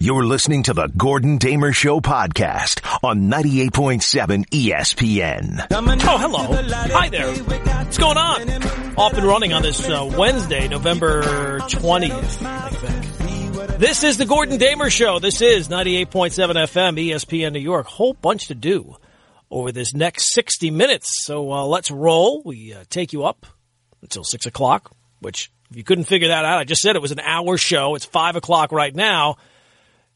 You're listening to the Gordon Damer Show podcast on 98.7 ESPN. Oh, hello. Hi there. What's going on? Off and running on this uh, Wednesday, November 20th, I think. This is the Gordon Damer Show. This is 98.7 FM, ESPN New York. Whole bunch to do over this next 60 minutes. So uh, let's roll. We uh, take you up until 6 o'clock, which, if you couldn't figure that out, I just said it was an hour show. It's 5 o'clock right now.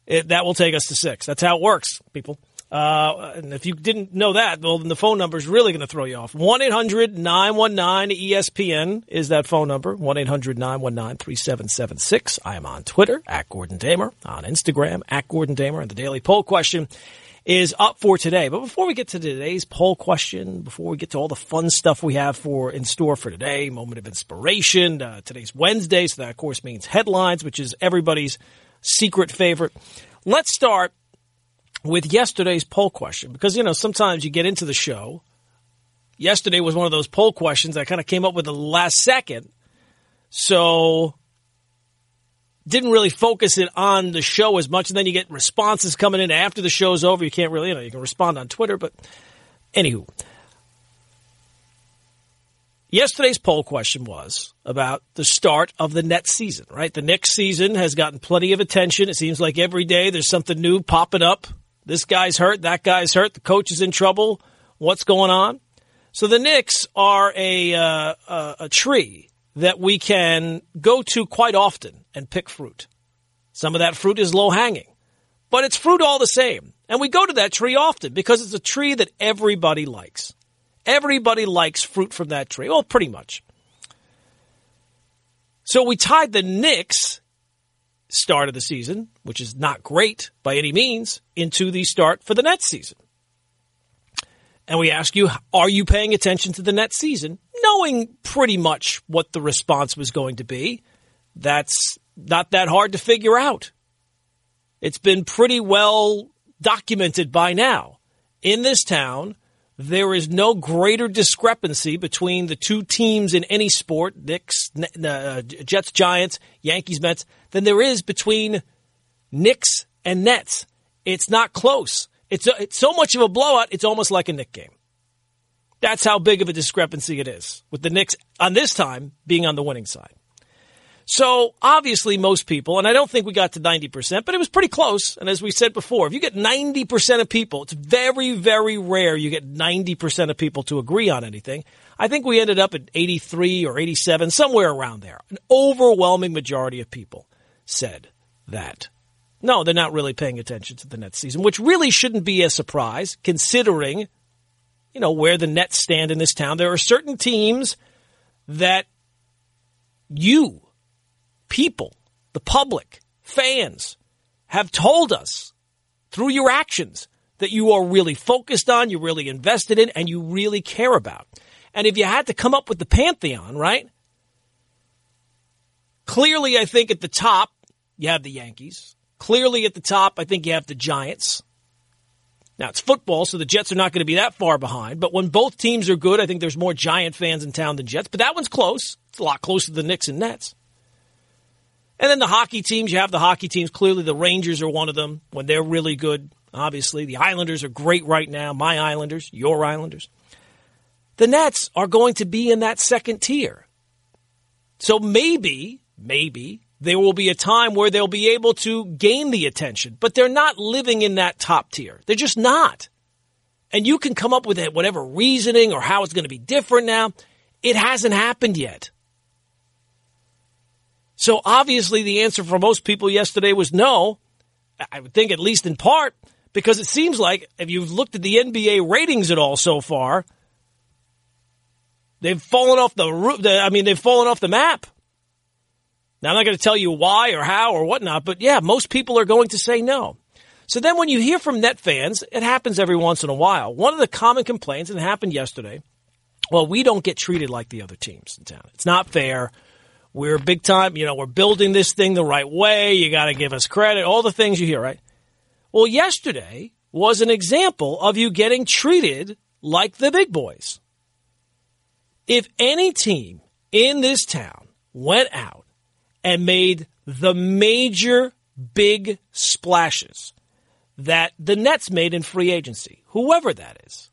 It, that will take us to six. That's how it works, people. Uh, and if you didn't know that, well, then the phone number is really going to throw you off. 1-800-919-ESPN is that phone number. 1-800-919-3776. I am on Twitter, at Gordon Damer, on Instagram, at Gordon Damer, and the daily poll question is up for today. But before we get to today's poll question, before we get to all the fun stuff we have for in store for today, moment of inspiration, uh, today's Wednesday, so that of course means headlines, which is everybody's – secret favorite. Let's start with yesterday's poll question because, you know, sometimes you get into the show. Yesterday was one of those poll questions I kind of came up with the last second. So didn't really focus it on the show as much. And then you get responses coming in after the show's over. You can't really, you know, you can respond on Twitter. But anywho, Yesterday's poll question was about the start of the Nets season, right? The Knicks season has gotten plenty of attention. It seems like every day there's something new popping up. This guy's hurt, that guy's hurt, the coach is in trouble. What's going on? So the Knicks are a, uh, a, a tree that we can go to quite often and pick fruit. Some of that fruit is low hanging, but it's fruit all the same. And we go to that tree often because it's a tree that everybody likes. Everybody likes fruit from that tree. Well, pretty much. So we tied the Knicks start of the season, which is not great by any means, into the start for the Nets season. And we ask you, are you paying attention to the Nets season? Knowing pretty much what the response was going to be, that's not that hard to figure out. It's been pretty well documented by now. In this town, there is no greater discrepancy between the two teams in any sport, Knicks, uh, Jets, Giants, Yankees, Mets, than there is between Knicks and Nets. It's not close. It's, a, it's so much of a blowout, it's almost like a Knick game. That's how big of a discrepancy it is, with the Knicks on this time being on the winning side. So obviously, most people, and I don't think we got to 90%, but it was pretty close. And as we said before, if you get 90% of people, it's very, very rare you get 90% of people to agree on anything. I think we ended up at 83 or 87, somewhere around there. An overwhelming majority of people said that. No, they're not really paying attention to the Nets season, which really shouldn't be a surprise considering, you know, where the Nets stand in this town. There are certain teams that you people, the public, fans have told us through your actions that you are really focused on, you're really invested in, and you really care about. And if you had to come up with the pantheon, right? Clearly, I think at the top, you have the Yankees. Clearly at the top, I think you have the Giants. Now, it's football, so the Jets are not going to be that far behind. But when both teams are good, I think there's more Giant fans in town than Jets. But that one's close. It's a lot closer to the Knicks and Nets. And then the hockey teams, you have the hockey teams. Clearly, the Rangers are one of them when they're really good. Obviously, the Islanders are great right now. My Islanders, your Islanders. The Nets are going to be in that second tier. So maybe, maybe there will be a time where they'll be able to gain the attention, but they're not living in that top tier. They're just not. And you can come up with whatever reasoning or how it's going to be different now. It hasn't happened yet. So obviously the answer for most people yesterday was no. I would think at least in part because it seems like if you've looked at the NBA ratings at all so far, they've fallen off the, roof. I mean, they've fallen off the map. Now, I'm not going to tell you why or how or whatnot, but yeah, most people are going to say no. So then when you hear from net fans, it happens every once in a while. One of the common complaints, and it happened yesterday, well, we don't get treated like the other teams in town. It's not fair. We're big time, you know, we're building this thing the right way. You got to give us credit, all the things you hear, right? Well, yesterday was an example of you getting treated like the big boys. If any team in this town went out and made the major big splashes that the Nets made in free agency, whoever that is.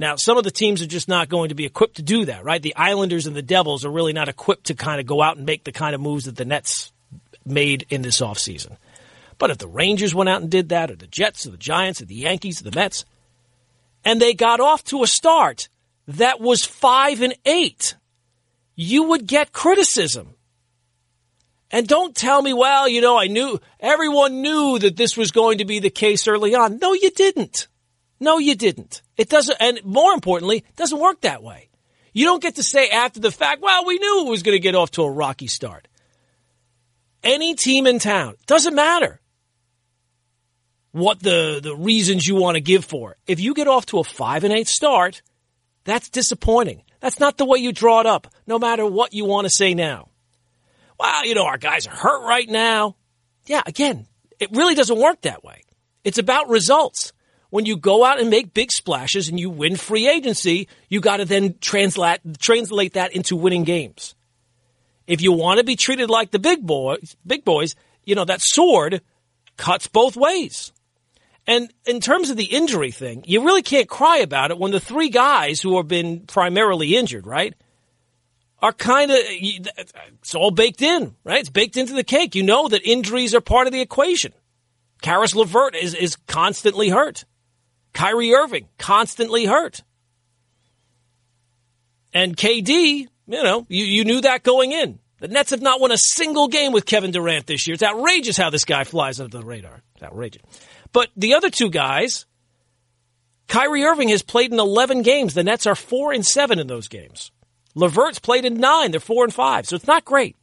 Now, some of the teams are just not going to be equipped to do that, right? The Islanders and the Devils are really not equipped to kind of go out and make the kind of moves that the Nets made in this offseason. But if the Rangers went out and did that, or the Jets, or the Giants, or the Yankees, or the Mets, and they got off to a start that was five and eight, you would get criticism. And don't tell me, well, you know, I knew, everyone knew that this was going to be the case early on. No, you didn't. No, you didn't. It doesn't, and more importantly, it doesn't work that way. You don't get to say after the fact, well, we knew it was going to get off to a rocky start. Any team in town, doesn't matter what the, the reasons you want to give for it. If you get off to a five and eight start, that's disappointing. That's not the way you draw it up, no matter what you want to say now. Well, you know, our guys are hurt right now. Yeah, again, it really doesn't work that way. It's about results. When you go out and make big splashes and you win free agency, you got to then translate translate that into winning games. If you want to be treated like the big boys, big boys, you know, that sword cuts both ways. And in terms of the injury thing, you really can't cry about it when the three guys who have been primarily injured, right, are kind of, it's all baked in, right? It's baked into the cake. You know that injuries are part of the equation. Caris LeVert is, is constantly hurt. Kyrie Irving, constantly hurt. And KD, you know, you, you knew that going in. The Nets have not won a single game with Kevin Durant this year. It's outrageous how this guy flies under the radar. It's outrageous. But the other two guys, Kyrie Irving has played in 11 games. The Nets are 4 and 7 in those games. LeVert's played in 9. They're 4 and 5. So it's not great.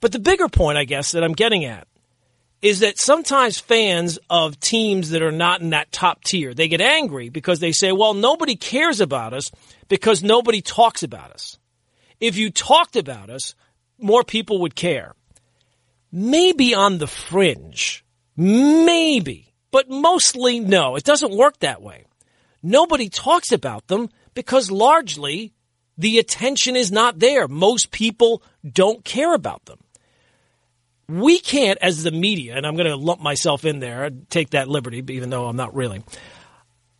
But the bigger point, I guess, that I'm getting at is that sometimes fans of teams that are not in that top tier, they get angry because they say, well, nobody cares about us because nobody talks about us. If you talked about us, more people would care. Maybe on the fringe, Maybe, but mostly no. It doesn't work that way. Nobody talks about them because largely the attention is not there. Most people don't care about them. We can't, as the media, and I'm going to lump myself in there, take that liberty, even though I'm not really.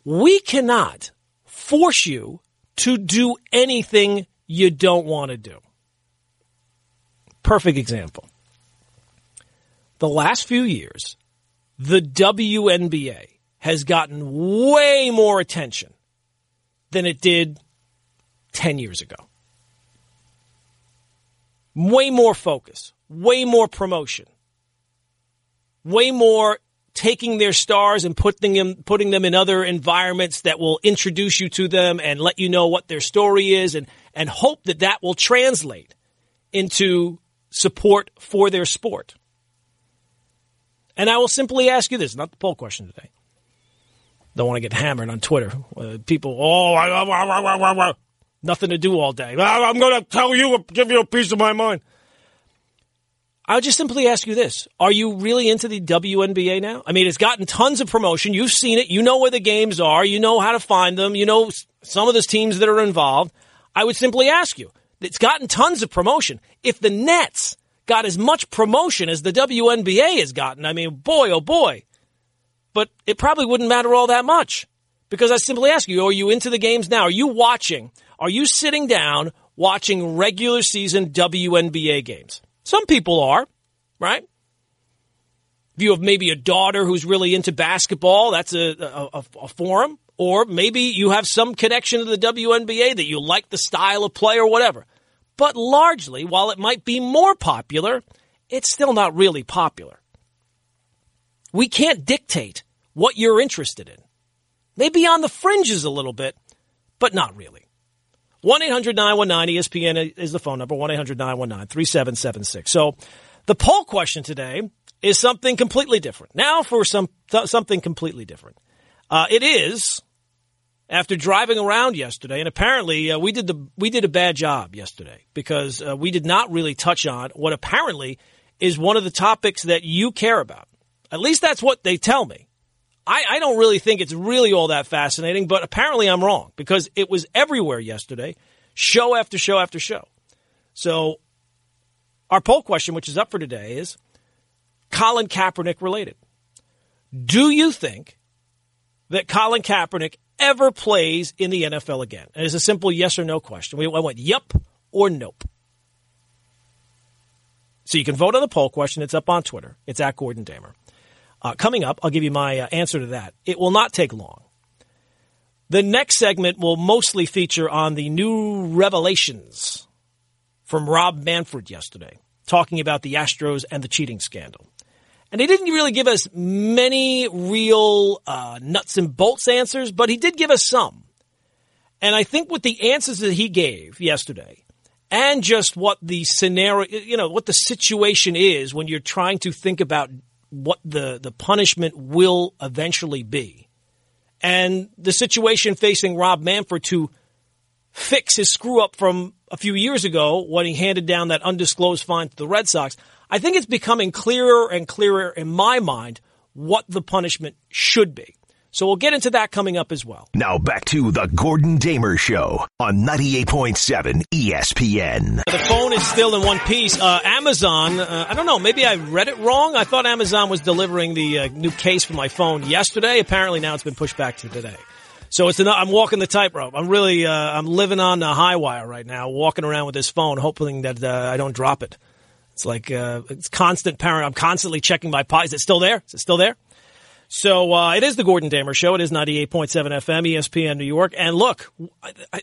We cannot force you to do anything you don't want to do. Perfect example. The last few years, the WNBA has gotten way more attention than it did 10 years ago. Way more focus, way more promotion, way more taking their stars and putting them, putting them in other environments that will introduce you to them and let you know what their story is and, and hope that that will translate into support for their sport. And I will simply ask you this, not the poll question today. Don't want to get hammered on Twitter. Uh, people, oh, nothing to do all day. I'm going to tell you, give you a piece of my mind. I'll just simply ask you this. Are you really into the WNBA now? I mean, it's gotten tons of promotion. You've seen it. You know where the games are. You know how to find them. You know some of the teams that are involved. I would simply ask you. It's gotten tons of promotion. If the Nets got as much promotion as the WNBA has gotten. I mean, boy, oh boy. But it probably wouldn't matter all that much because I simply ask you, are you into the games now? Are you watching? Are you sitting down watching regular season WNBA games? Some people are, right? If you have maybe a daughter who's really into basketball, that's a, a, a, forum. Or maybe you have some connection to the WNBA that you like the style of play or whatever. But largely, while it might be more popular, it's still not really popular. We can't dictate what you're interested in. Maybe on the fringes a little bit, but not really. 1 800 919 ESPN is the phone number 1 800 919 3776. So the poll question today is something completely different. Now for some something completely different. Uh, it is after driving around yesterday, and apparently uh, we did the we did a bad job yesterday because uh, we did not really touch on what apparently is one of the topics that you care about. At least that's what they tell me. I, I don't really think it's really all that fascinating, but apparently I'm wrong because it was everywhere yesterday, show after show after show. So our poll question, which is up for today, is Colin Kaepernick related. Do you think that Colin Kaepernick ever plays in the NFL again? And it's a simple yes or no question. We went yep or nope. So you can vote on the poll question. It's up on Twitter. It's at Gordon Damer. Uh, coming up, I'll give you my uh, answer to that. It will not take long. The next segment will mostly feature on the new revelations from Rob Manfred yesterday, talking about the Astros and the cheating scandal. And he didn't really give us many real uh, nuts and bolts answers, but he did give us some. And I think with the answers that he gave yesterday, and just what the scenario, you know, what the situation is when you're trying to think about what the, the punishment will eventually be. And the situation facing Rob Manfred to fix his screw up from a few years ago when he handed down that undisclosed fine to the Red Sox. I think it's becoming clearer and clearer in my mind what the punishment should be. So we'll get into that coming up as well. Now back to the Gordon Damer Show on 98.7 ESPN. The phone is still in one piece. Uh, Amazon, uh, I don't know, maybe I read it wrong. I thought Amazon was delivering the uh, new case for my phone yesterday. Apparently now it's been pushed back to today. So it's enough. I'm walking the tightrope. I'm really, uh, I'm living on the high wire right now, walking around with this phone, hoping that uh, I don't drop it. It's like uh, it's constant parent. I'm constantly checking my pot. Is it still there? Is it still there? So uh, it is the Gordon Damer Show. It is 98.7 FM, ESPN New York. And look,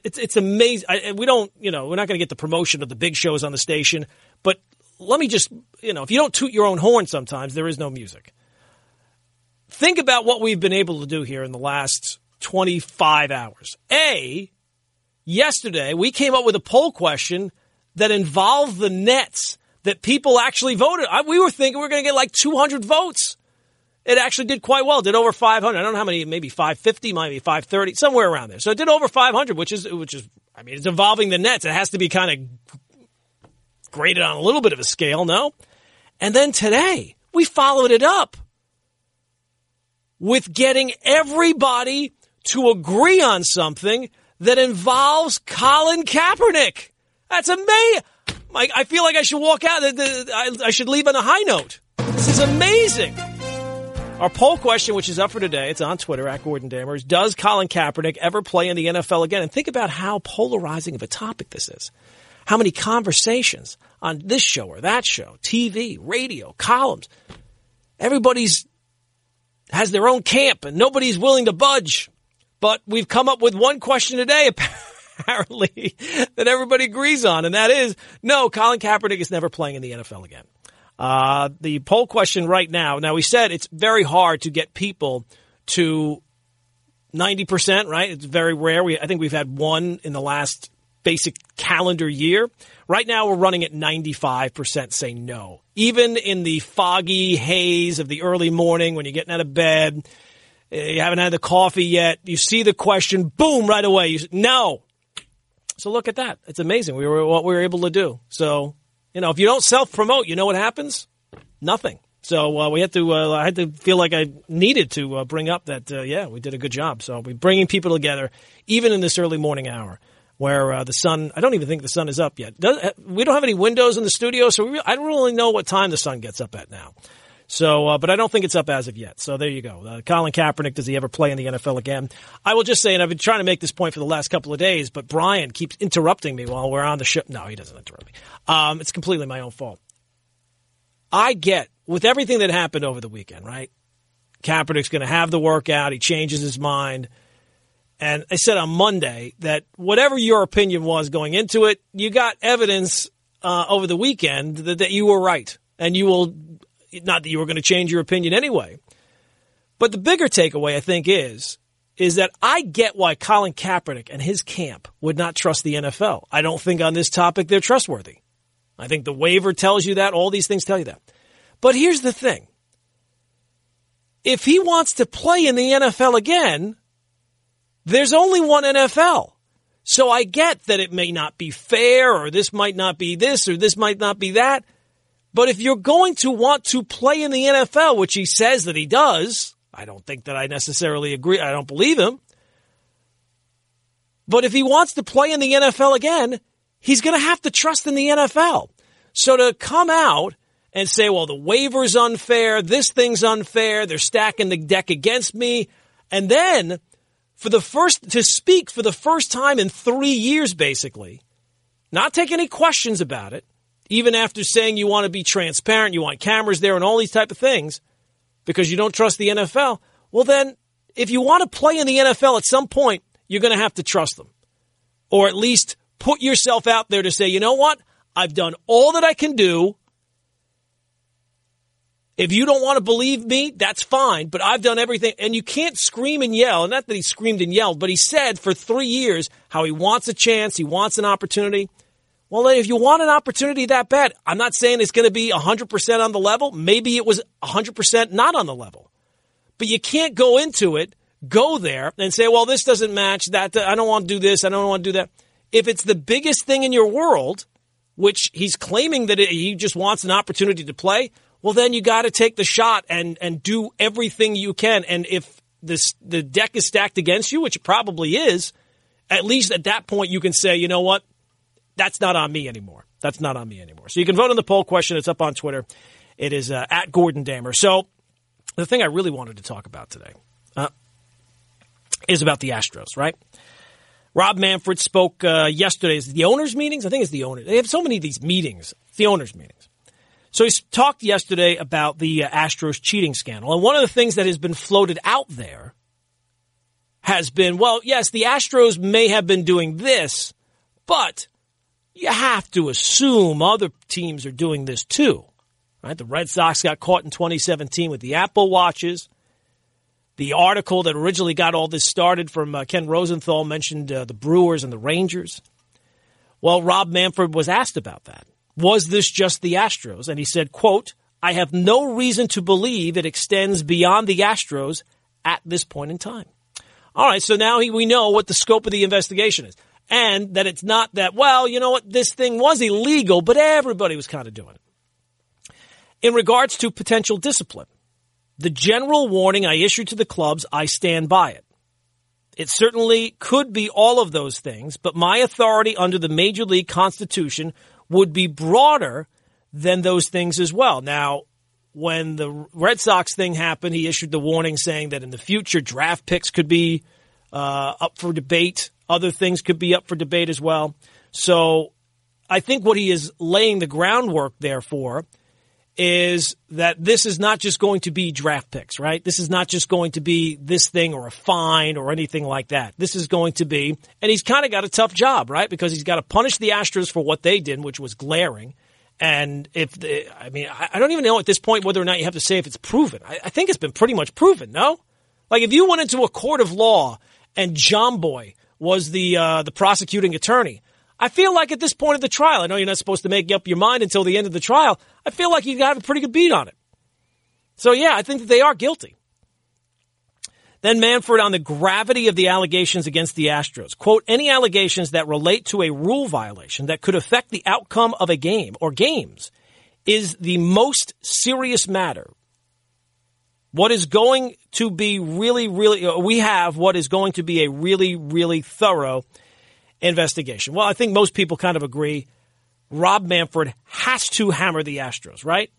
it's, it's amazing. I, we don't, you know, we're not going to get the promotion of the big shows on the station. But let me just, you know, if you don't toot your own horn sometimes, there is no music. Think about what we've been able to do here in the last 25 hours. A, yesterday we came up with a poll question that involved the Nets that people actually voted. I, we were thinking we are going to get like 200 votes. It actually did quite well. Did over 500. I don't know how many, maybe 550, maybe 530, somewhere around there. So it did over 500, which is, which is, I mean, it's involving the Nets. It has to be kind of graded on a little bit of a scale, no? And then today, we followed it up with getting everybody to agree on something that involves Colin Kaepernick. That's amazing. I feel like I should walk out. I should leave on a high note. This is amazing. Our poll question, which is up for today, it's on Twitter at Gordon Damers. Does Colin Kaepernick ever play in the NFL again? And think about how polarizing of a topic this is. How many conversations on this show or that show, TV, radio, columns. Everybody's has their own camp and nobody's willing to budge. But we've come up with one question today, apparently, that everybody agrees on, and that is no, Colin Kaepernick is never playing in the NFL again. Uh, the poll question right now. Now we said it's very hard to get people to ninety percent. Right? It's very rare. We I think we've had one in the last basic calendar year. Right now we're running at ninety five percent say no. Even in the foggy haze of the early morning when you're getting out of bed, you haven't had the coffee yet. You see the question, boom, right away. You say, no. So look at that. It's amazing. We were what we were able to do. So you know, if you don't self promote, you know what happens? Nothing. So uh, we had to. Uh, I had to feel like I needed to uh, bring up that. Uh, yeah, we did a good job. So we're bringing people together, even in this early morning hour, where uh, the sun. I don't even think the sun is up yet. Does, we don't have any windows in the studio, so we, I don't really know what time the sun gets up at now. So, uh, but I don't think it's up as of yet. So there you go. Uh, Colin Kaepernick, does he ever play in the NFL again? I will just say, and I've been trying to make this point for the last couple of days, but Brian keeps interrupting me while we're on the show. No, he doesn't interrupt me. Um, it's completely my own fault. I get with everything that happened over the weekend, right? Kaepernick's going to have the workout. He changes his mind. And I said on Monday that whatever your opinion was going into it, you got evidence uh, over the weekend that, that you were right. And you will not that you were going to change your opinion anyway. But the bigger takeaway, I think, is is that I get why Colin Kaepernick and his camp would not trust the NFL. I don't think on this topic they're trustworthy. I think the waiver tells you that. All these things tell you that. But here's the thing. If he wants to play in the NFL again, there's only one NFL. So I get that it may not be fair or this might not be this or this might not be that. But if you're going to want to play in the NFL, which he says that he does, I don't think that I necessarily agree. I don't believe him. But if he wants to play in the NFL again, he's going to have to trust in the NFL. So to come out and say, well, the waiver's unfair, this thing's unfair, they're stacking the deck against me. And then for the first, to speak for the first time in three years, basically, not take any questions about it, even after saying you want to be transparent, you want cameras there and all these type of things because you don't trust the NFL. Well, then if you want to play in the NFL at some point, you're going to have to trust them or at least put yourself out there to say, you know what? I've done all that I can do. If you don't want to believe me, that's fine, but I've done everything. And you can't scream and yell. Not that he screamed and yelled, but he said for three years how he wants a chance, he wants an opportunity. Well, if you want an opportunity that bad, I'm not saying it's going to be 100% on the level. Maybe it was 100% not on the level. But you can't go into it, go there, and say, well, this doesn't match that. I don't want to do this. I don't want to do that. If it's the biggest thing in your world, which he's claiming that he just wants an opportunity to play, well, then you got to take the shot and, and do everything you can. And if this, the deck is stacked against you, which it probably is, at least at that point you can say, you know what? That's not on me anymore. That's not on me anymore. So you can vote on the poll question. It's up on Twitter. It is uh, at Gordon Damer. So the thing I really wanted to talk about today uh, is about the Astros, right? Rob Manfred spoke uh, yesterday. Is the owners' meetings? I think it's the owners. They have so many of these meetings. The owners' meetings. So he talked yesterday about the uh, Astros cheating scandal. And one of the things that has been floated out there has been, well, yes, the Astros may have been doing this, but you have to assume other teams are doing this too. Right? The Red Sox got caught in 2017 with the Apple Watches. The article that originally got all this started from uh, Ken Rosenthal mentioned uh, the Brewers and the Rangers. Well, Rob Manfred was asked about that. Was this just the Astros? And he said, quote, I have no reason to believe it extends beyond the Astros at this point in time. All right, so now we know what the scope of the investigation is and that it's not that, well, you know what, this thing was illegal, but everybody was kind of doing it. In regards to potential discipline, the general warning I issued to the clubs, I stand by it. It certainly could be all of those things, but my authority under the Major League Constitution would be broader than those things as well. Now, when the Red Sox thing happened, he issued the warning saying that in the future draft picks could be uh, up for debate. Other things could be up for debate as well. So I think what he is laying the groundwork there for is that this is not just going to be draft picks, right? This is not just going to be this thing or a fine or anything like that. This is going to be, and he's kind of got a tough job, right? Because he's got to punish the Astros for what they did, which was glaring. And if I mean, I don't even know at this point whether or not you have to say if it's proven. I, I think it's been pretty much proven, no? Like if you went into a court of law and Jomboy was the uh, the prosecuting attorney. I feel like at this point of the trial, I know you're not supposed to make up your mind until the end of the trial. I feel like you have a pretty good beat on it. So yeah, I think that they are guilty. Then Manfred on the gravity of the allegations against the Astros. Quote, any allegations that relate to a rule violation that could affect the outcome of a game or games is the most serious matter what is going to be really, really, uh, we have what is going to be a really, really thorough investigation. Well, I think most people kind of agree Rob Manfred has to hammer the Astros, right?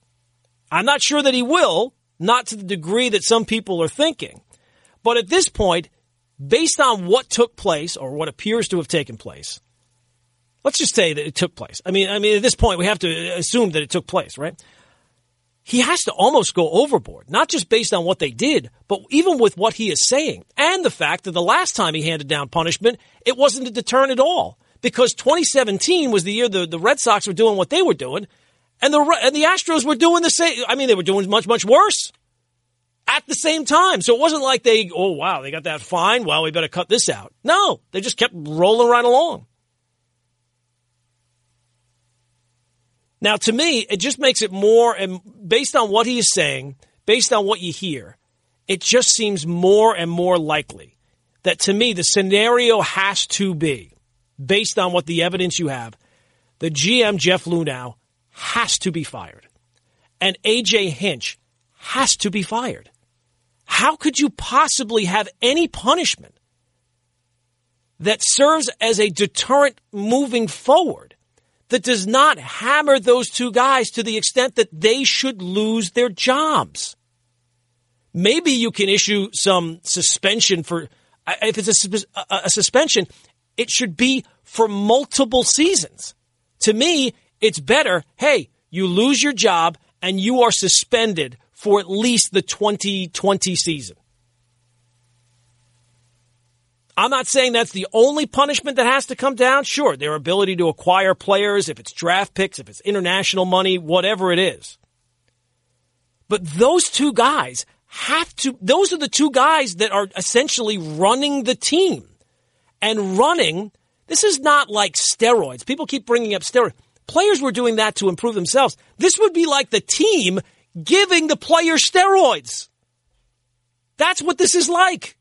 I'm not sure that he will, not to the degree that some people are thinking. But at this point, based on what took place or what appears to have taken place, let's just say that it took place. I mean, I mean, at this point, we have to assume that it took place, right? He has to almost go overboard, not just based on what they did, but even with what he is saying and the fact that the last time he handed down punishment, it wasn't a deterrent at all because 2017 was the year the, the Red Sox were doing what they were doing and the, and the Astros were doing the same. I mean, they were doing much, much worse at the same time. So it wasn't like they, oh, wow, they got that fine. Well, we better cut this out. No, they just kept rolling right along. Now, to me, it just makes it more, and based on what he is saying, based on what you hear, it just seems more and more likely that to me, the scenario has to be, based on what the evidence you have, the GM, Jeff Luhnow, has to be fired. And AJ Hinch has to be fired. How could you possibly have any punishment that serves as a deterrent moving forward? That does not hammer those two guys to the extent that they should lose their jobs. Maybe you can issue some suspension for, if it's a, a, suspension, it should be for multiple seasons. To me, it's better, hey, you lose your job and you are suspended for at least the 2020 season. I'm not saying that's the only punishment that has to come down. Sure, their ability to acquire players, if it's draft picks, if it's international money, whatever it is. But those two guys have to, those are the two guys that are essentially running the team. And running, this is not like steroids. People keep bringing up steroids. Players were doing that to improve themselves. This would be like the team giving the player steroids. That's what this is like.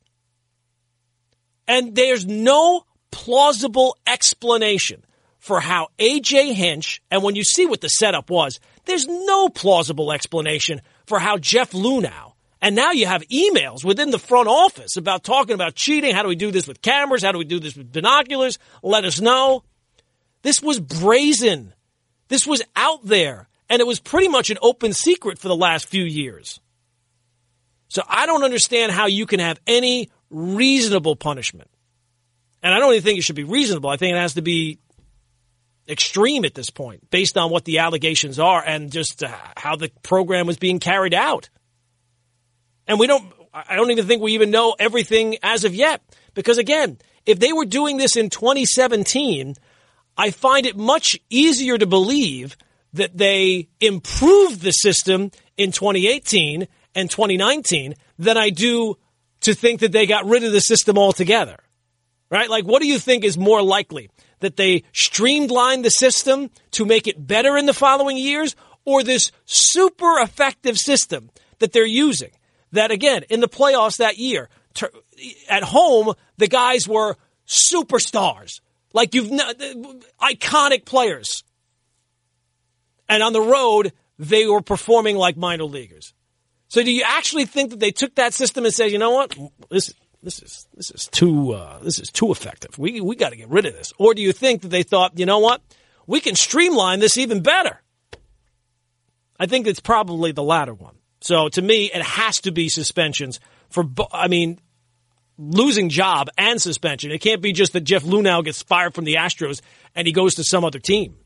And there's no plausible explanation for how AJ Hinch, and when you see what the setup was, there's no plausible explanation for how Jeff Luhnow, and now you have emails within the front office about talking about cheating. How do we do this with cameras? How do we do this with binoculars? Let us know. This was brazen. This was out there, and it was pretty much an open secret for the last few years. So I don't understand how you can have any reasonable punishment. And I don't even think it should be reasonable. I think it has to be extreme at this point based on what the allegations are and just uh, how the program was being carried out. And we don't, I don't even think we even know everything as of yet. Because again, if they were doing this in 2017, I find it much easier to believe that they improved the system in 2018 and 2019 than I do to think that they got rid of the system altogether. Right? Like, what do you think is more likely? That they streamlined the system to make it better in the following years, or this super effective system that they're using? That again, in the playoffs that year, at home, the guys were superstars. Like you've uh, iconic players. And on the road, they were performing like minor leaguers. So do you actually think that they took that system and said, you know what, this this is this is too uh, this is too effective. We we got to get rid of this. Or do you think that they thought, you know what, we can streamline this even better? I think it's probably the latter one. So to me, it has to be suspensions for. I mean, losing job and suspension. It can't be just that Jeff Luhnow gets fired from the Astros and he goes to some other team.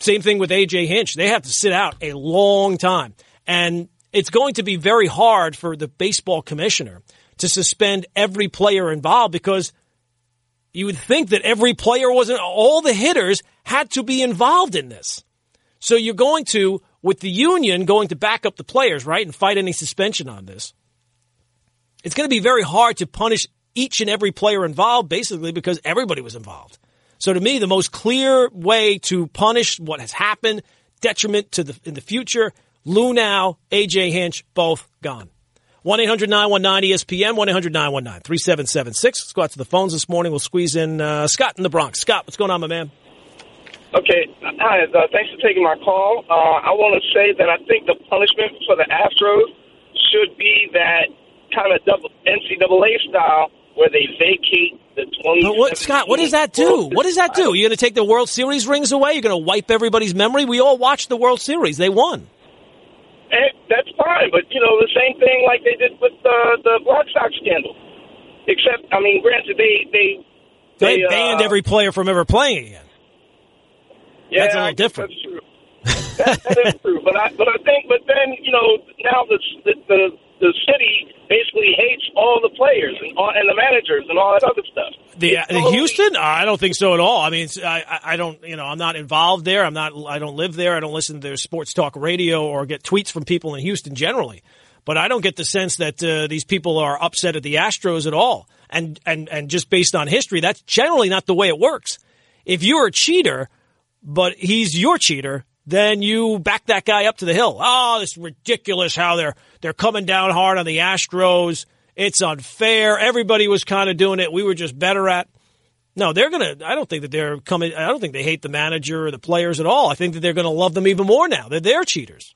Same thing with AJ Hinch. They have to sit out a long time. And it's going to be very hard for the baseball commissioner to suspend every player involved because you would think that every player wasn't, all the hitters had to be involved in this. So you're going to, with the union going to back up the players, right, and fight any suspension on this. It's going to be very hard to punish each and every player involved, basically because everybody was involved. So to me, the most clear way to punish what has happened, detriment to the in the future, Luhnow, AJ Hinch, both gone. 1 800 919 ESPN, 1 800 919 3776. Let's go out to the phones this morning. We'll squeeze in uh, Scott in the Bronx. Scott, what's going on, my man? Okay. Hi. Uh, thanks for taking my call. Uh, I want to say that I think the punishment for the Astros should be that kind of double NCAA style where they vacate the 20. what, Scott, what does that do? What does that do? You're going to take the World Series rings away? You're going to wipe everybody's memory? We all watched the World Series. They won. And that's fine, but you know the same thing like they did with the the Black Sox scandal. Except, I mean, granted, they they they, they banned uh, every player from ever playing again. Yeah, that's a little different. That's true. that, that is true, but I but I think, but then you know now the the, the the city basically hates all the players and, all, and the managers and all that other stuff. The, the Houston? I don't think so at all. I mean, I, I don't, you know, I'm not involved there. I'm not, I don't live there. I don't listen to their sports talk radio or get tweets from people in Houston generally. But I don't get the sense that uh, these people are upset at the Astros at all. And, and, and just based on history, that's generally not the way it works. If you're a cheater, but he's your cheater, then you back that guy up to the hill. Oh, it's ridiculous how they're they're coming down hard on the Astros. It's unfair. Everybody was kind of doing it. We were just better at. No, they're to I don't think that they're coming I don't think they hate the manager or the players at all. I think that they're going to love them even more now. They're their cheaters.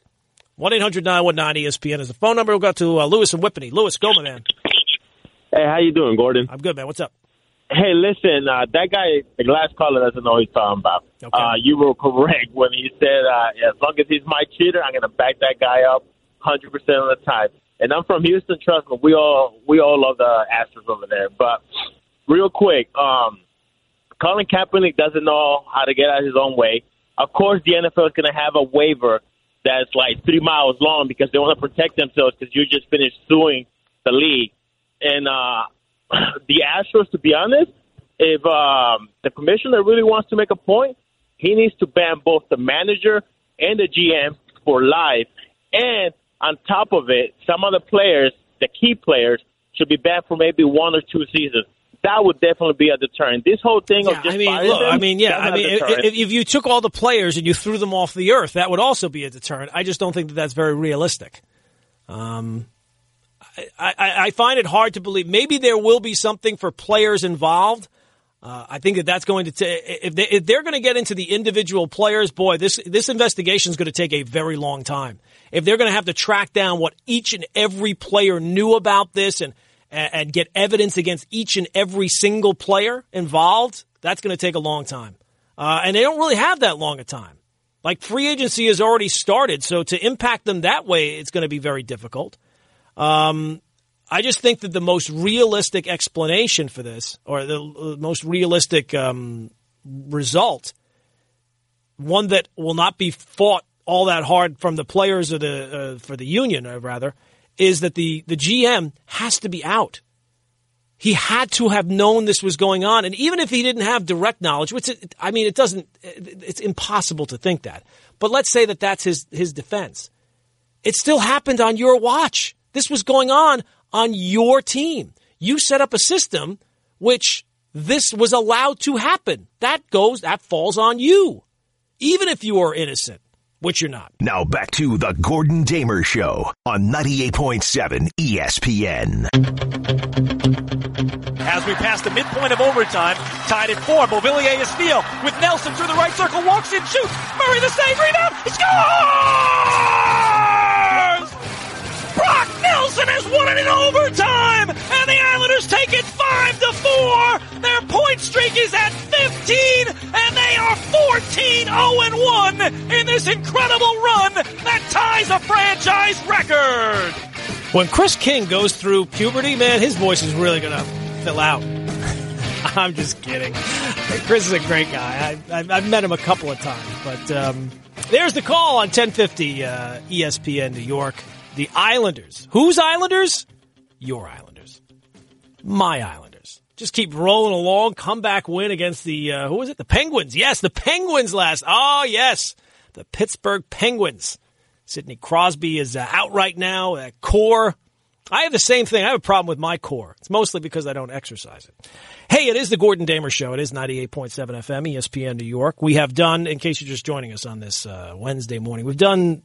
1-800-919-ESPN is the phone number. We'll go to uh, Lewis and Whippany. Lewis, go, my man. Hey, how you doing, Gordon? I'm good, man. What's up? Hey, listen, uh, that guy, the glass caller, doesn't know what he's talking about. Okay. Uh, you were correct when he said, uh, as long as he's my cheater, I'm going to back that guy up 100% of the time. And I'm from Houston, trust me, we all we all love the Astros over there. But real quick, um, Colin Kaepernick doesn't know how to get out of his own way. Of course, the NFL is going to have a waiver that's like three miles long because they want to protect themselves because you just finished suing the league. And uh, the Astros, to be honest, if um, the commissioner really wants to make a point, he needs to ban both the manager and the GM for life. And on top of it, some of the players, the key players, should be banned for maybe one or two seasons. That would definitely be a deterrent. This whole thing Yeah, of just I mean, look, them, I mean, yeah, I mean, if, if you took all the players and you threw them off the earth, that would also be a deterrent. I just don't think that that's very realistic. Um, I, I, find it hard to believe. Maybe there will be something for players involved. Uh, I think that that's going to ta- if they if they're going to get into the individual players, boy, this this investigation is going to take a very long time. If they're going to have to track down what each and every player knew about this and and, and get evidence against each and every single player involved, that's going to take a long time. Uh, and they don't really have that long a time. Like free agency has already started, so to impact them that way, it's going to be very difficult. Um, I just think that the most realistic explanation for this, or the most realistic um, result, one that will not be fought all that hard from the players or the uh, for the union, uh, rather, is that the the GM has to be out. He had to have known this was going on, and even if he didn't have direct knowledge, which it, I mean, it doesn't, it's impossible to think that. But let's say that that's his his defense. It still happened on your watch. This was going on on your team. You set up a system which this was allowed to happen. That goes, that falls on you, even if you are innocent, which you're not. Now back to the Gordon Damer Show on 98.7 ESPN. As we pass the midpoint of overtime, tied at four, Beauvillier is steal with Nelson through the right circle, walks in, shoots. Murray the save, rebound, he scores! Nelson has won it in overtime, and the Islanders take it five to four. Their point streak is at 15, and they are 14 0 1 in this incredible run that ties a franchise record. When Chris King goes through puberty, man, his voice is really to fill out. I'm just kidding. Chris is a great guy. I, I've met him a couple of times, but um, there's the call on 1050 uh, ESPN New York. The Islanders. Whose Islanders? Your Islanders. My Islanders. Just keep rolling along. Comeback win against the uh, who was it? The Penguins. Yes, the Penguins last. Oh yes, the Pittsburgh Penguins. Sidney Crosby is uh, out right now. Uh, core. I have the same thing. I have a problem with my core. It's mostly because I don't exercise it. Hey, it is the Gordon Damer Show. It is 98.7 FM, ESPN New York. We have done, in case you're just joining us on this uh, Wednesday morning, we've done,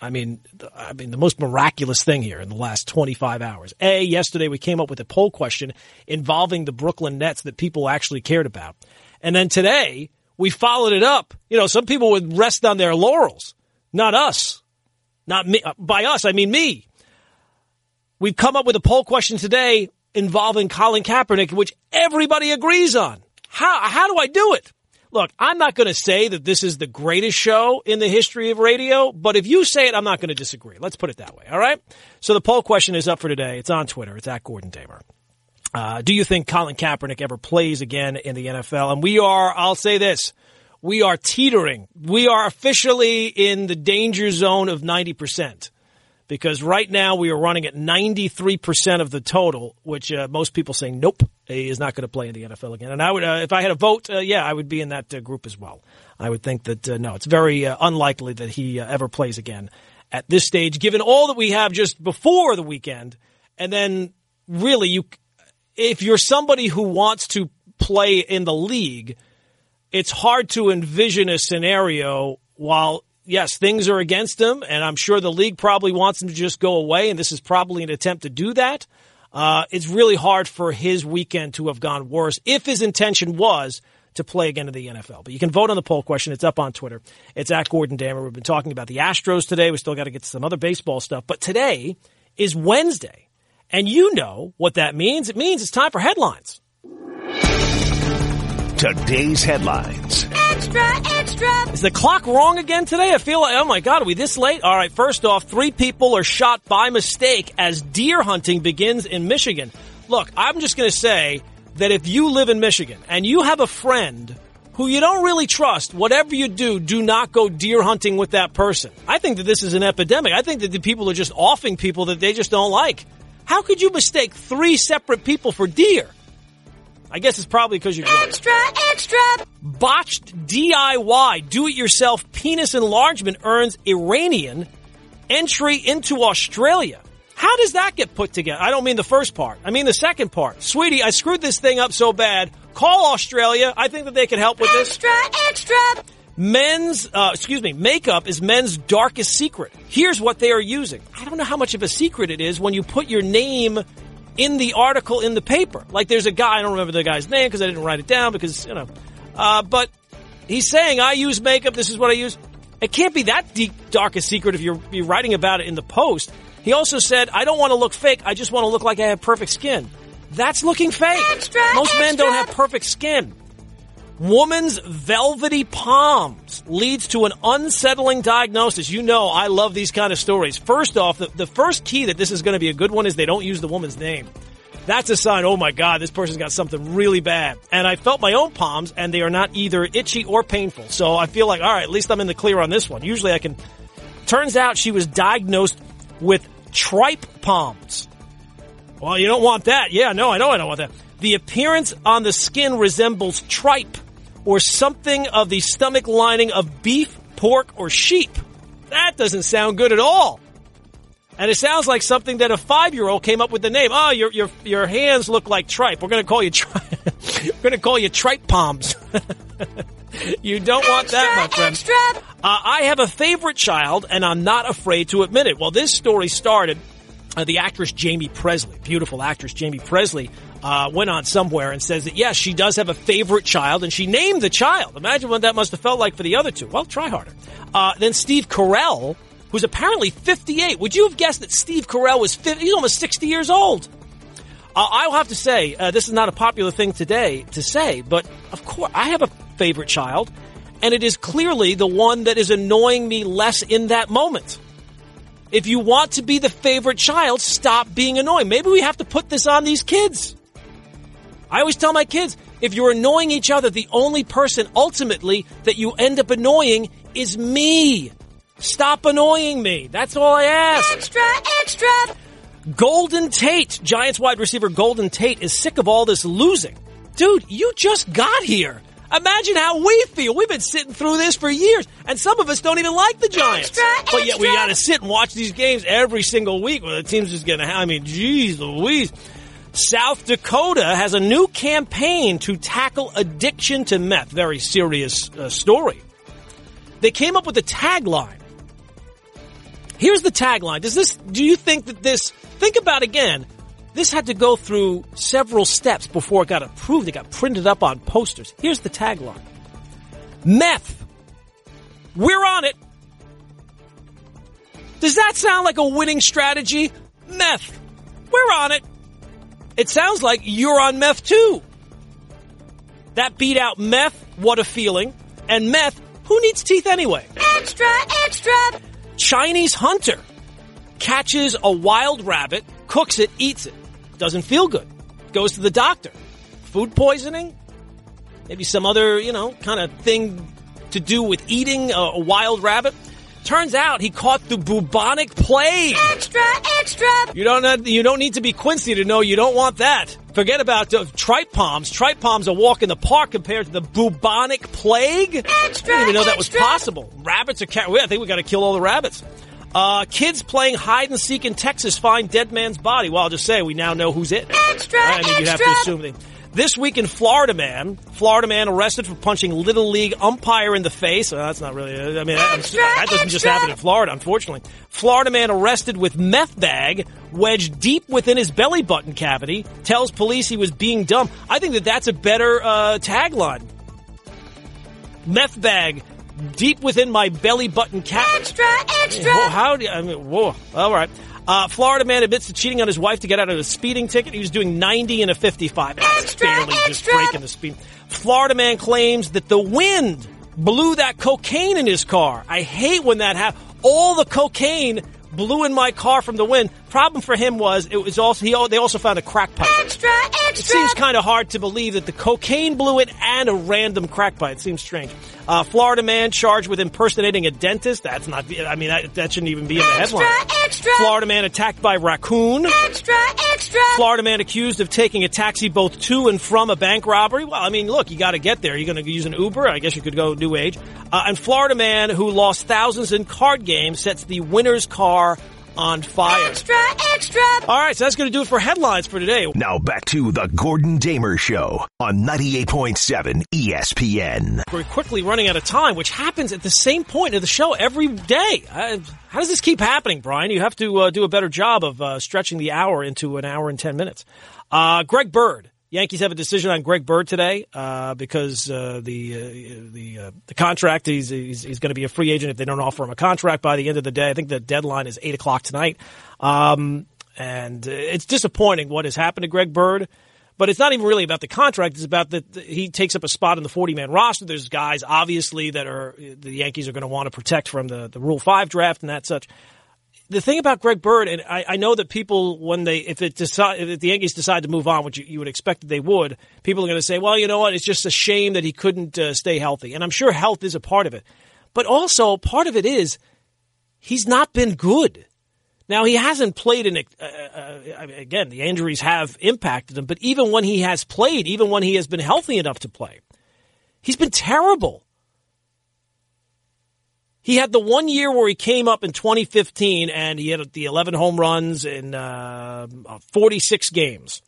I mean, I mean, the most miraculous thing here in the last 25 hours. A, yesterday we came up with a poll question involving the Brooklyn Nets that people actually cared about. And then today we followed it up. You know, some people would rest on their laurels, not us. Not me. Uh, by us, I mean me. We've come up with a poll question today involving Colin Kaepernick, which everybody agrees on. How, how do I do it? Look, I'm not going to say that this is the greatest show in the history of radio, but if you say it, I'm not going to disagree. Let's put it that way. All right. So the poll question is up for today. It's on Twitter. It's at Gordon Damer. Uh, do you think Colin Kaepernick ever plays again in the NFL? And we are, I'll say this, we are teetering. We are officially in the danger zone of 90% because right now we are running at 93% of the total, which uh, most people say, nope, he is not going to play in the NFL again. And I would, uh, if I had a vote, uh, yeah, I would be in that uh, group as well. I would think that, uh, no, it's very uh, unlikely that he ever plays again at this stage, given all that we have just before the weekend. And then really, you, if you're somebody who wants to play in the league, it's hard to envision a scenario while yes, things are against him, and I'm sure the league probably wants him to just go away, and this is probably an attempt to do that. Uh, it's really hard for his weekend to have gone worse if his intention was to play again in the NFL. But you can vote on the poll question. It's up on Twitter. It's at Gordon Damer. We've been talking about the Astros today. We still got to get to some other baseball stuff. But today is Wednesday. And you know what that means. It means it's time for headlines. today's headlines. Extra, extra. Is the clock wrong again today? I feel like, oh my God, are we this late? All right, first off, three people are shot by mistake as deer hunting begins in Michigan. Look, I'm just going to say that if you live in Michigan and you have a friend who you don't really trust, whatever you do, do not go deer hunting with that person. I think that this is an epidemic. I think that the people are just offing people that they just don't like. How could you mistake three separate people for deer? I guess it's probably because you're drunk. Extra, extra. Botched DIY do-it-yourself penis enlargement earns Iranian entry into Australia. How does that get put together? I don't mean the first part. I mean the second part. Sweetie, I screwed this thing up so bad. Call Australia. I think that they can help with this. Extra, extra. Men's, uh, excuse me, makeup is men's darkest secret. Here's what they are using. I don't know how much of a secret it is when you put your name in the article in the paper. Like there's a guy, I don't remember the guy's name because I didn't write it down because, you know, uh, but he's saying I use makeup. This is what I use. It can't be that deep, dark a secret if you're, you're writing about it in the post. He also said, I don't want to look fake. I just want to look like I have perfect skin. That's looking fake. Extra, Most men don't have perfect skin. Woman's velvety palms leads to an unsettling diagnosis. You know, I love these kind of stories. First off, the, the first key that this is going to be a good one is they don't use the woman's name. That's a sign, oh my God, this person's got something really bad. And I felt my own palms and they are not either itchy or painful. So I feel like, all right, at least I'm in the clear on this one. Usually I can. Turns out she was diagnosed with tripe palms. Well, you don't want that. Yeah, no, I know I don't want that. The appearance on the skin resembles tripe or something of the stomach lining of beef, pork, or sheep. That doesn't sound good at all. And it sounds like something that a five-year-old came up with the name. Oh, your your your hands look like tripe. We're going to call you tripe. We're going to call you tripe palms. you don't want that, my friend. Extra. Uh, I have a favorite child, and I'm not afraid to admit it. Well, this story started. Uh, the actress Jaime Pressly, beautiful actress Jaime Pressly, uh, went on somewhere and says that yes, she does have a favorite child, and she named the child. Imagine what that must have felt like for the other two. Well, try harder. Uh, then Steve Carell, who's apparently 58. Would you have guessed that Steve Carell was 50? He's almost 60 years old. Uh, I'll have to say, uh, this is not a popular thing today to say, but of course, I have a favorite child, and it is clearly the one that is annoying me less in that moment. If you want to be the favorite child, stop being annoying. Maybe we have to put this on these kids. I always tell my kids, if you're annoying each other, the only person ultimately that you end up annoying is me. Stop annoying me. That's all I ask. Extra, extra. Golden Tate, Giants wide receiver Golden Tate is sick of all this losing. Dude, you just got here. Imagine how we feel. We've been sitting through this for years, and some of us don't even like the Giants. Extra, but yet we got to sit and watch these games every single week. Well, the team's just going to. I mean, geez, Louise. South Dakota has a new campaign to tackle addiction to meth. Very serious uh, story. They came up with a tagline. Here's the tagline. Does this, do you think that this, think about again, this had to go through several steps before it got approved. It got printed up on posters. Here's the tagline. Meth. We're on it. Does that sound like a winning strategy? Meth. We're on it. It sounds like you're on meth too. That beat out meth, what a feeling. And meth, who needs teeth anyway? Extra, extra. Chinese hunter catches a wild rabbit, cooks it, eats it. Doesn't feel good. Goes to the doctor. Food poisoning? Maybe some other, you know, kind of thing to do with eating a, a wild rabbit. Turns out he caught the bubonic plague. Extra, extra. You don't have, you don't need to be Quincy to know you don't want that. Forget about uh, tripe palms. Tripe palms are walk in the park compared to the bubonic plague. Extra, I didn't even know that was possible. Rabbits are. Ca- I think we got to kill all the rabbits. Uh, kids playing hide and seek in Texas find dead man's body. Well, I'll just say we now know who's it. Extra, I mean, you have to assume that. This week in Florida man, Florida man arrested for punching Little League umpire in the face. Well, that's not really, I mean, that, Extra, that doesn't just happen in Florida, unfortunately. Florida man arrested with meth bag wedged deep within his belly button cavity tells police he was being dumb. I think that that's a better uh, tagline. Meth bag deep within my belly button cat. Extra, extra. Whoa, how do you, I mean, whoa. All right. Uh, Florida man admits to cheating on his wife to get out of a speeding ticket. He was doing 90 and a 55. That's Extra, barely just extra. breaking the speed. Florida man claims that the wind blew that cocaine in his car. I hate when that happens. All the cocaine blew in my car from the wind. Problem for him was it was also he. They also found a crack pipe. Extra, extra. It seems kind of hard to believe that the cocaine blew it and a random crack pipe. It seems strange. Uh, Florida man charged with impersonating a dentist. That's not. I mean, that, that shouldn't even be in the headline. Extra, extra. Florida man attacked by raccoon. Extra, extra. Florida man accused of taking a taxi both to and from a bank robbery. Well, I mean, look, you got to get there. You're going to use an Uber. I guess you could go new age. Uh, and Florida man who lost thousands in card games sets the winner's car on fire. Extra, extra. All right, so that's going to do it for headlines for today. Now back to the Gordon Damer Show on 98.7 ESPN. We're quickly running out of time, which happens at the same point of the show every day. Uh, how does this keep happening, Brian? You have to uh, do a better job of uh, stretching the hour into an hour and 10 minutes. Uh, Greg Bird. Yankees have a decision on Greg Bird today uh, because uh, the uh, the uh, the contract he's he's, he's going to be a free agent if they don't offer him a contract by the end of the day. I think the deadline is eight o'clock tonight, um, and it's disappointing what has happened to Greg Bird. But it's not even really about the contract. It's about that he takes up a spot in the 40 man roster. There's guys obviously that are the Yankees are going to want to protect from the, the Rule 5 draft and that such. The thing about Greg Bird, and I, I know that people, when they, if it decide, if the Yankees decide to move on, which you, you would expect that they would, people are going to say, well, you know what? It's just a shame that he couldn't uh, stay healthy. And I'm sure health is a part of it. But also, part of it is he's not been good. Now he hasn't played in. Uh, uh, again, the injuries have impacted him, but even when he has played, even when he has been healthy enough to play, he's been terrible. He had the one year where he came up in 2015 and he had the 11 home runs in uh, 46 games.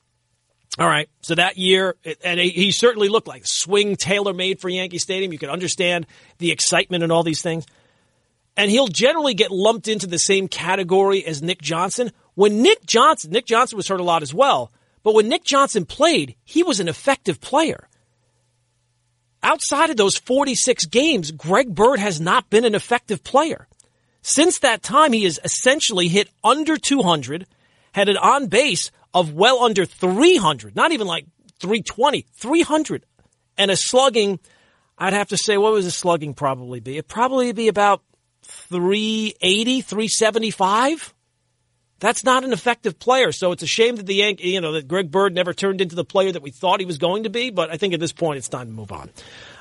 All right, so that year, and he certainly looked like swing tailor made for Yankee Stadium. You can understand the excitement and all these things and he'll generally get lumped into the same category as Nick Johnson. When Nick Johnson, Nick Johnson was hurt a lot as well, but when Nick Johnson played, he was an effective player. Outside of those 46 games, Greg Bird has not been an effective player. Since that time, he has essentially hit under 200, had an on base of well under 300, not even like 320, 300, and a slugging. I'd have to say, what was his slugging probably be? It'd probably be about 380, 375. That's not an effective player. So it's a shame that the Yank, you know, that Greg Bird never turned into the player that we thought he was going to be. But I think at this point, it's time to move on.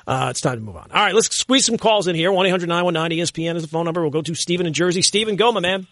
Uh, it's time to move on. All right, let's squeeze some calls in here. 1 800 919 ESPN is the phone number. We'll go to Stephen in Jersey. Stephen, go, my man.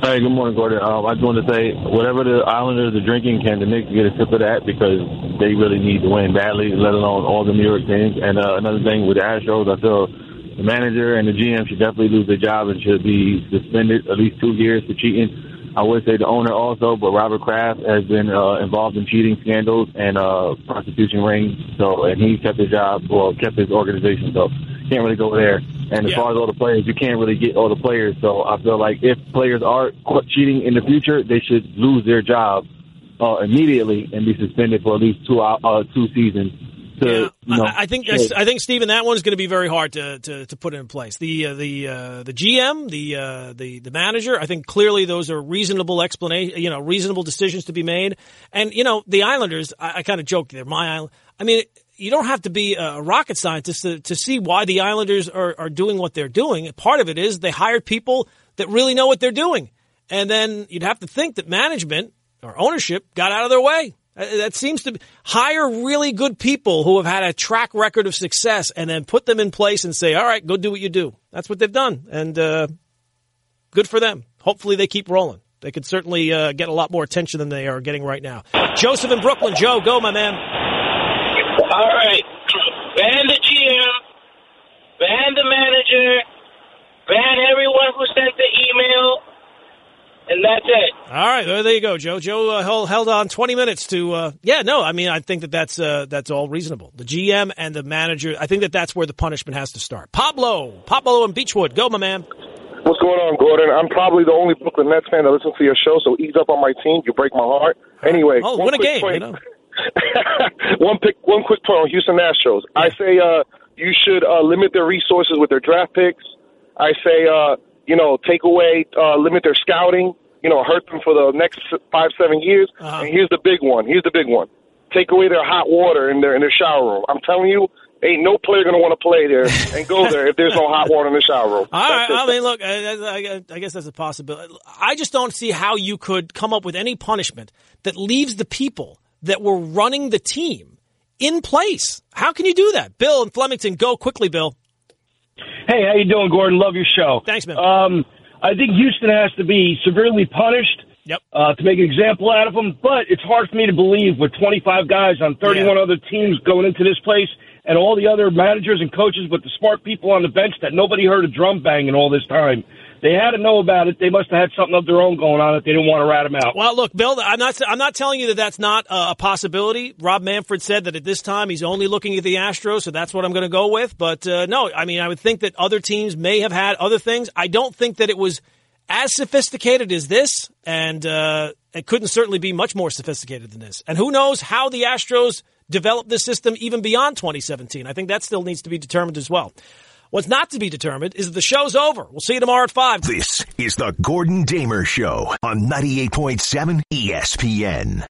Hey, good morning, Gordon. Um, I just wanted to say, whatever the Islanders are drinking, can the Knicks get a sip of that because they really need to win badly, let alone all the New York teams. And uh, another thing with the Astros, I feel the manager and the GM should definitely lose their job and should be suspended at least two years for cheating. I would say the owner also, but Robert Kraft has been uh, involved in cheating scandals and uh, prostitution rings. So, and he kept his job, well, kept his organization. So, can't really go there. And as Yeah. far as all the players, you can't really get all the players. So, I feel like if players are cheating in the future, they should lose their job uh, immediately and be suspended for at least two uh, uh, two seasons. To, Yeah, you know, I, I think I think Stephen, that one's going to be very hard to, to, to put in place. The uh, the uh, the GM, the uh, the the manager. I think clearly those are reasonable explanation. You know, reasonable decisions to be made. And you know, the Islanders. I, I kind of joke they're my island. I mean. You don't have to be a rocket scientist to, to see why the Islanders are, are doing what they're doing. Part of it is they hired people that really know what they're doing. And then you'd have to think that management or ownership got out of their way. Uh, That seems to be, hire really good people who have had a track record of success and then put them in place and say, all right, go do what you do. That's what they've done. And, uh, good for them. Hopefully they keep rolling. They could certainly, uh, get a lot more attention than they are getting right now. Joseph in Brooklyn. Joe, go, my man. All right. Ban the GM, ban the manager, ban everyone who sent the email, and that's it. All right, there, there you go, Joe. Joe uh, held, held on 20 minutes to, uh, yeah, no, I mean, I think that that's, uh, that's all reasonable. The GM and the manager, I think that that's where the punishment has to start. Pablo, Pablo and Beachwood. Go, my man. What's going on, Gordon? I'm probably the only Brooklyn Nets fan that listens to your show, so ease up on my team. You break my heart. Anyway, Oh, one win a game, you know. one pick, one quick point on Houston Astros. I say uh, you should uh, limit their resources with their draft picks. I say, uh, you know, take away, uh, limit their scouting. You know, hurt them for the next five, seven years. Uh-huh. And here's the big one. Here's the big one. Take away their hot water in their in their shower room. I'm telling you, ain't no player gonna want to play there and go there if there's no hot water in the shower room. All right. That's it. I mean, look, I, I, I guess that's a possibility. I just don't see how you could come up with any punishment that leaves the people that were running the team in place. How can you do that? Bill and Flemington, go quickly, Bill. Hey, how you doing, Gordon? Love your show. Thanks, man. Um, I think Houston has to be severely punished Yep. uh, to make an example out of them. But it's hard for me to believe with 25 guys on 31 Yeah. other teams going into this place and all the other managers and coaches with the smart people on the bench that nobody heard a drum bang in all this time. They had to know about it. They must have had something of their own going on that they didn't want to rat them out. Well, look, Bill, I'm not. I'm not telling you that that's not a possibility. Rob Manfred said that at this time he's only looking at the Astros, so that's what I'm going to go with. But uh, no, I mean, I would think that other teams may have had other things. I don't think that it was as sophisticated as this, and uh, it couldn't certainly be much more sophisticated than this. And who knows how the Astros develop this system even beyond 2017? I think that still needs to be determined as well. What's not to be determined is that the show's over. We'll see you tomorrow at five. This is the Gordon Damer Show on 98.7 ESPN.